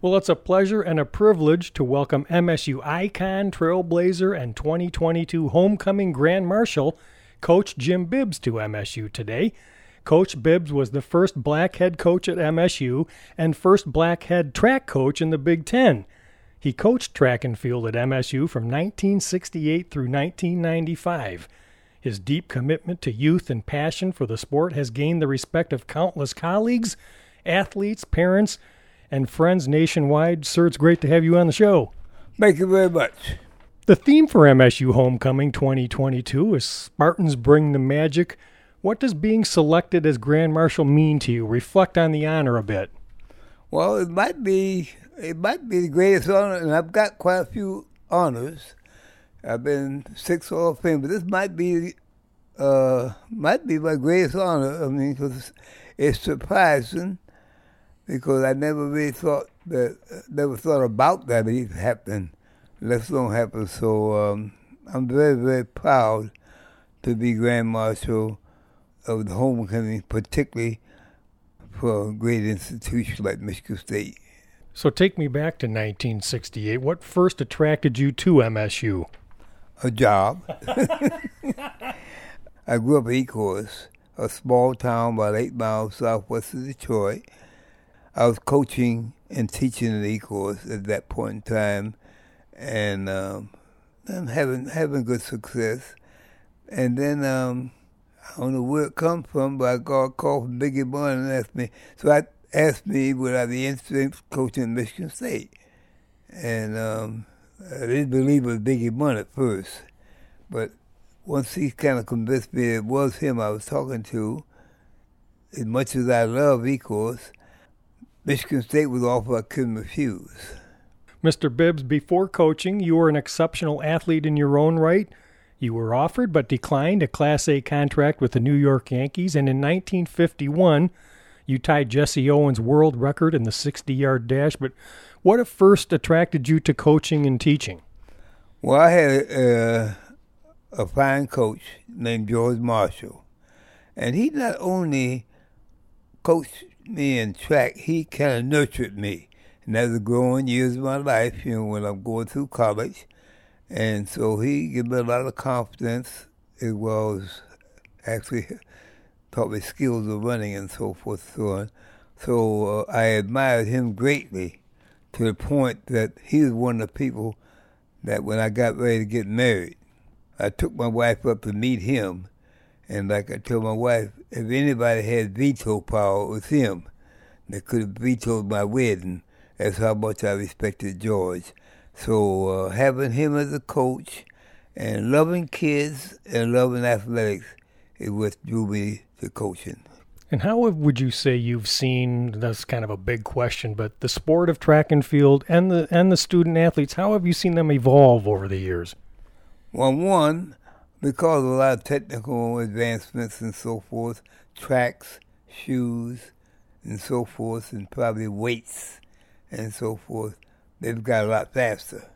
Well, it's a pleasure and a privilege to welcome MSU icon, trailblazer, and 2022 homecoming Grand Marshal, Coach Jim Bibbs, to MSU today. Coach Bibbs was the first black head coach at MSU and first black head track coach in the Big Ten. He coached track and field at MSU from 1968 through 1995. His deep commitment to youth and passion for the sport has gained the respect of countless colleagues, athletes, parents, and friends nationwide. Sir, it's great to have you on the show. Thank you very much. The theme for MSU Homecoming 2022 is Spartans Bring the Magic. What does being selected as Grand Marshal mean to you? Reflect on the honor a bit. Well, it might be it might be the greatest honor, and I've got quite a few honors. I've been six Hall of Fame, but this might be uh, might be my greatest honor. I mean, because it's surprising because I never really thought that, never thought about that it happened. let alone happen. So um, I'm very, very proud to be Grand Marshal of the homecoming, particularly for a great institution like Michigan State. So take me back to 1968. What first attracted you to MSU? A job. I grew up in Ecorse, a small town about eight miles southwest of Detroit I was coaching and teaching in Ecorse at that point in time, and um, I'm having having good success. And then um, I don't know where it comes from, but I got a call from Biggie Munn and asked me. So I asked me would I be interested in coaching Michigan State, and um, I didn't believe it was Biggie Munn at first, but once he kind of convinced me it was him I was talking to, as much as I love Ecorse, Michigan State was offer I couldn't refuse. Mr. Bibbs, before coaching, you were an exceptional athlete in your own right. You were offered but declined a Class A contract with the New York Yankees, and in 1951, you tied Jesse Owens' world record in the 60 yard dash. But what at first attracted you to coaching and teaching? Well, I had a, a fine coach named George Marshall, and he not only coached me in track, he kind of nurtured me. And as the growing years of my life, you know, when I'm going through college, and so he gave me a lot of confidence as well as actually taught me skills of running and so forth and so on. So uh, I admired him greatly to the point that he was one of the people that when I got ready to get married, I took my wife up to meet him and like I told my wife, if anybody had veto power, it was him that could have vetoed my wedding. That's how much I respected George. So uh, having him as a coach and loving kids and loving athletics is what drew me to coaching. And how would you say you've seen? That's kind of a big question, but the sport of track and field and the and the student athletes. How have you seen them evolve over the years? Well, one, because of a lot of technical advancements and so forth, tracks, shoes, and so forth, and probably weights and so forth, they've got a lot faster.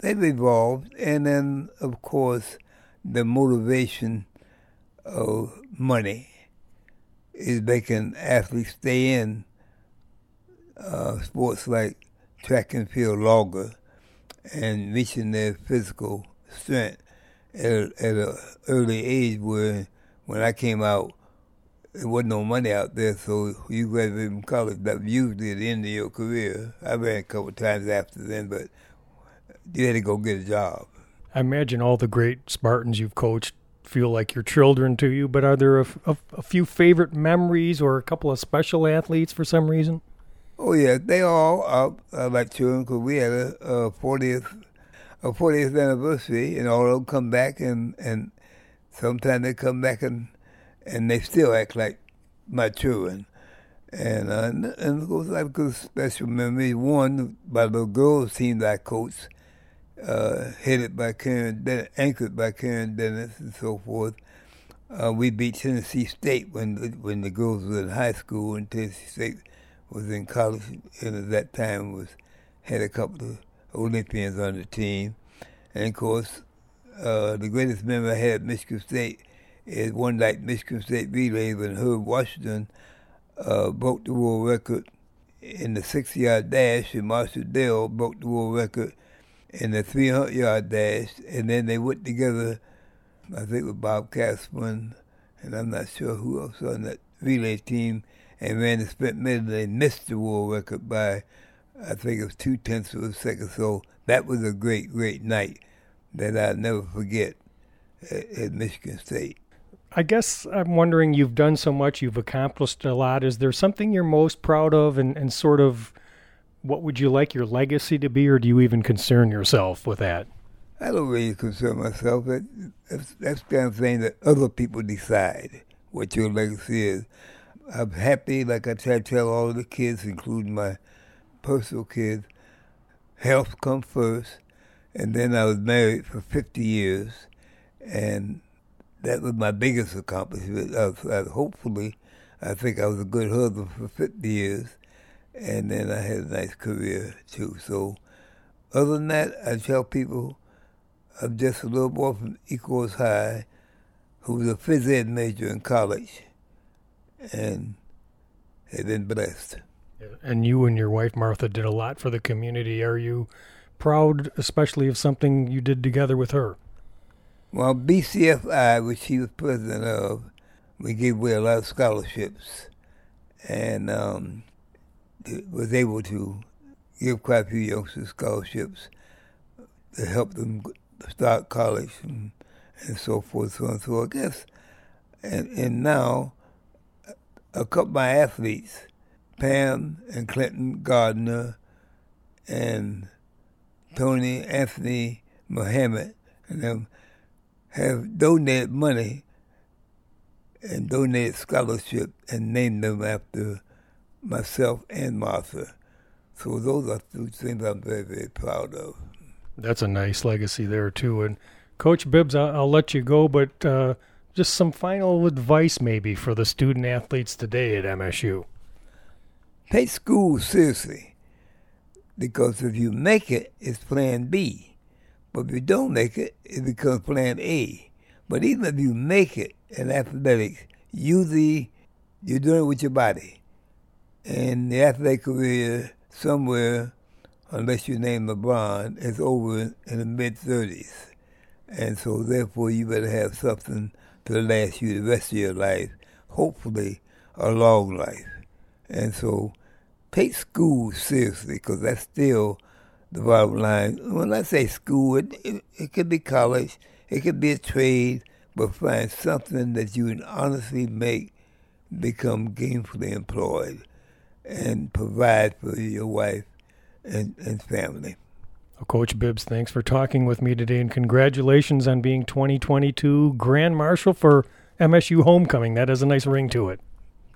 They've evolved, and then, of course, the motivation of money is making athletes stay in uh, sports like track and field longer and reaching their physical strength at, at an early age where when I came out, there wasn't no money out there, so you graduated from college. That usually at the end of your career. I ran a couple times after then, but you had to go get a job. I imagine all the great Spartans you've coached feel like your children to you, but are there a, a, a few favorite memories or a couple of special athletes for some reason? Oh, yeah, they all are, are like children because we had a, a 40th a 40th anniversary, and all of them come back, and and sometimes they come back and and they still act like my children. And uh, and of course, I've got special memories. One by the girls' team that I coached, uh, headed by Karen, Den- anchored by Karen Dennis, and so forth. Uh, we beat Tennessee State when the, when the girls were in high school, and Tennessee State was in college, and at that time was had a couple of Olympians on the team. And of course, uh, the greatest memory I had at Michigan State is one night Michigan State relay when Herb Washington uh, broke the world record in the 60 yard dash, and Marshall Dill broke the world record in the 300 yard dash. And then they went together, I think, with Bob Casper, and I'm not sure who else on that relay team, and ran the sprint medley. They missed the world record by, I think it was two tenths of a second. So that was a great, great night that I'll never forget at, at Michigan State. I guess I'm wondering you've done so much, you've accomplished a lot. Is there something you're most proud of and, and sort of what would you like your legacy to be, or do you even concern yourself with that? I don't really concern myself. That's, that's the kind of thing that other people decide what your legacy is. I'm happy, like I try to tell all the kids, including my personal kids, health come first. And then I was married for 50 years, and that was my biggest accomplishment. I I, hopefully, I think I was a good husband for 50 years, and then I had a nice career too. So, other than that, I tell people I'm just a little boy from Ecorse High who was a phys ed major in college and had been blessed. And you and your wife Martha did a lot for the community. Are you proud, especially of something you did together with her? Well, BCFI, which she was president of, we gave away a lot of scholarships and um, was able to give quite a few youngsters scholarships to help them start college and, and so forth, so on. So I guess, and, and now, a couple of my athletes, Pam and Clinton Gardner and Tony Anthony Muhammad and them have donated money and donated scholarship and named them after myself and Martha. So those are two things I'm very, very proud of. That's a nice legacy there too. And Coach Bibbs, I'll, let you go, but uh, just some final advice maybe for the student athletes today at MSU. Take school seriously because if you make it, it's plan B. But if you don't make it, it becomes plan A. But even if you make it in athletics, usually you're doing it with your body. And the athletic career somewhere, unless you name LeBron, is over in the mid 30s. And so therefore you better have something to last you the rest of your life, hopefully a long life. And so take school seriously because that's still the bottom line. When I say school, it, it, it could be college, it could be a trade, but find something that you can honestly make become gainfully employed and provide for your wife and, and family. Well, Coach Bibbs, thanks for talking with me today and congratulations on being 2022 Grand Marshal for MSU Homecoming. That has a nice ring to it.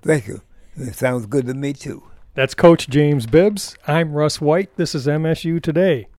Thank you. It sounds good to me too. That's Coach James Bibbs. I'm Russ White. This is MSU Today.